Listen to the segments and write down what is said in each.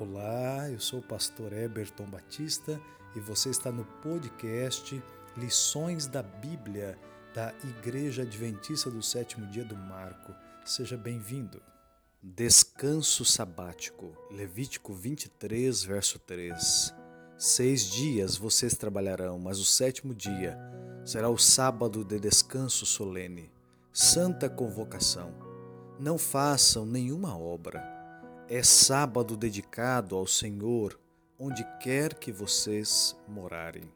Olá, eu sou o pastor Eberton Batista e você está no podcast Lições da Bíblia da Igreja Adventista do Sétimo Dia do Marco. Seja bem-vindo. Descanso sabático. Levítico 23, verso 3. Seis dias vocês trabalharão, mas o sétimo dia será o sábado de descanso solene, santa convocação. Não façam nenhuma obra é sábado dedicado ao Senhor, onde quer que vocês morarem.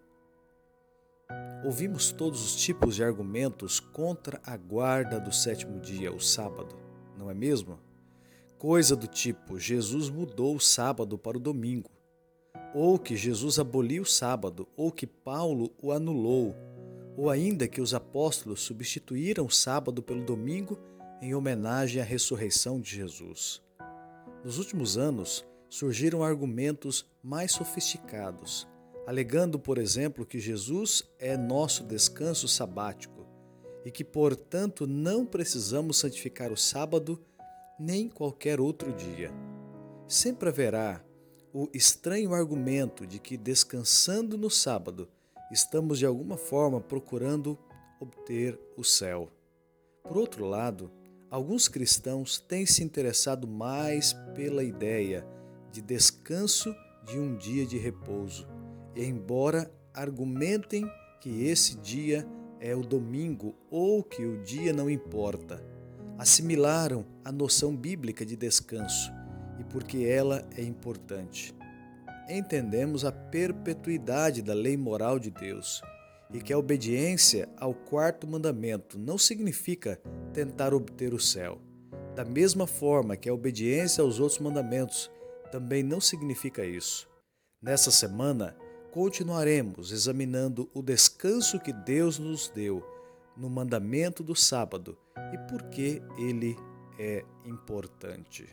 Ouvimos todos os tipos de argumentos contra a guarda do sétimo dia, o sábado, não é mesmo? Coisa do tipo: Jesus mudou o sábado para o domingo, ou que Jesus aboliu o sábado, ou que Paulo o anulou, ou ainda que os apóstolos substituíram o sábado pelo domingo em homenagem à ressurreição de Jesus. Nos últimos anos, surgiram argumentos mais sofisticados, alegando, por exemplo, que Jesus é nosso descanso sabático e que, portanto, não precisamos santificar o sábado nem qualquer outro dia. Sempre haverá o estranho argumento de que, descansando no sábado, estamos de alguma forma procurando obter o céu. Por outro lado, Alguns cristãos têm se interessado mais pela ideia de descanso de um dia de repouso, embora argumentem que esse dia é o domingo ou que o dia não importa, assimilaram a noção bíblica de descanso e porque ela é importante. Entendemos a perpetuidade da lei moral de Deus e que a obediência ao quarto mandamento não significa tentar obter o céu. Da mesma forma que a obediência aos outros mandamentos também não significa isso. Nessa semana, continuaremos examinando o descanso que Deus nos deu no mandamento do sábado e por que ele é importante.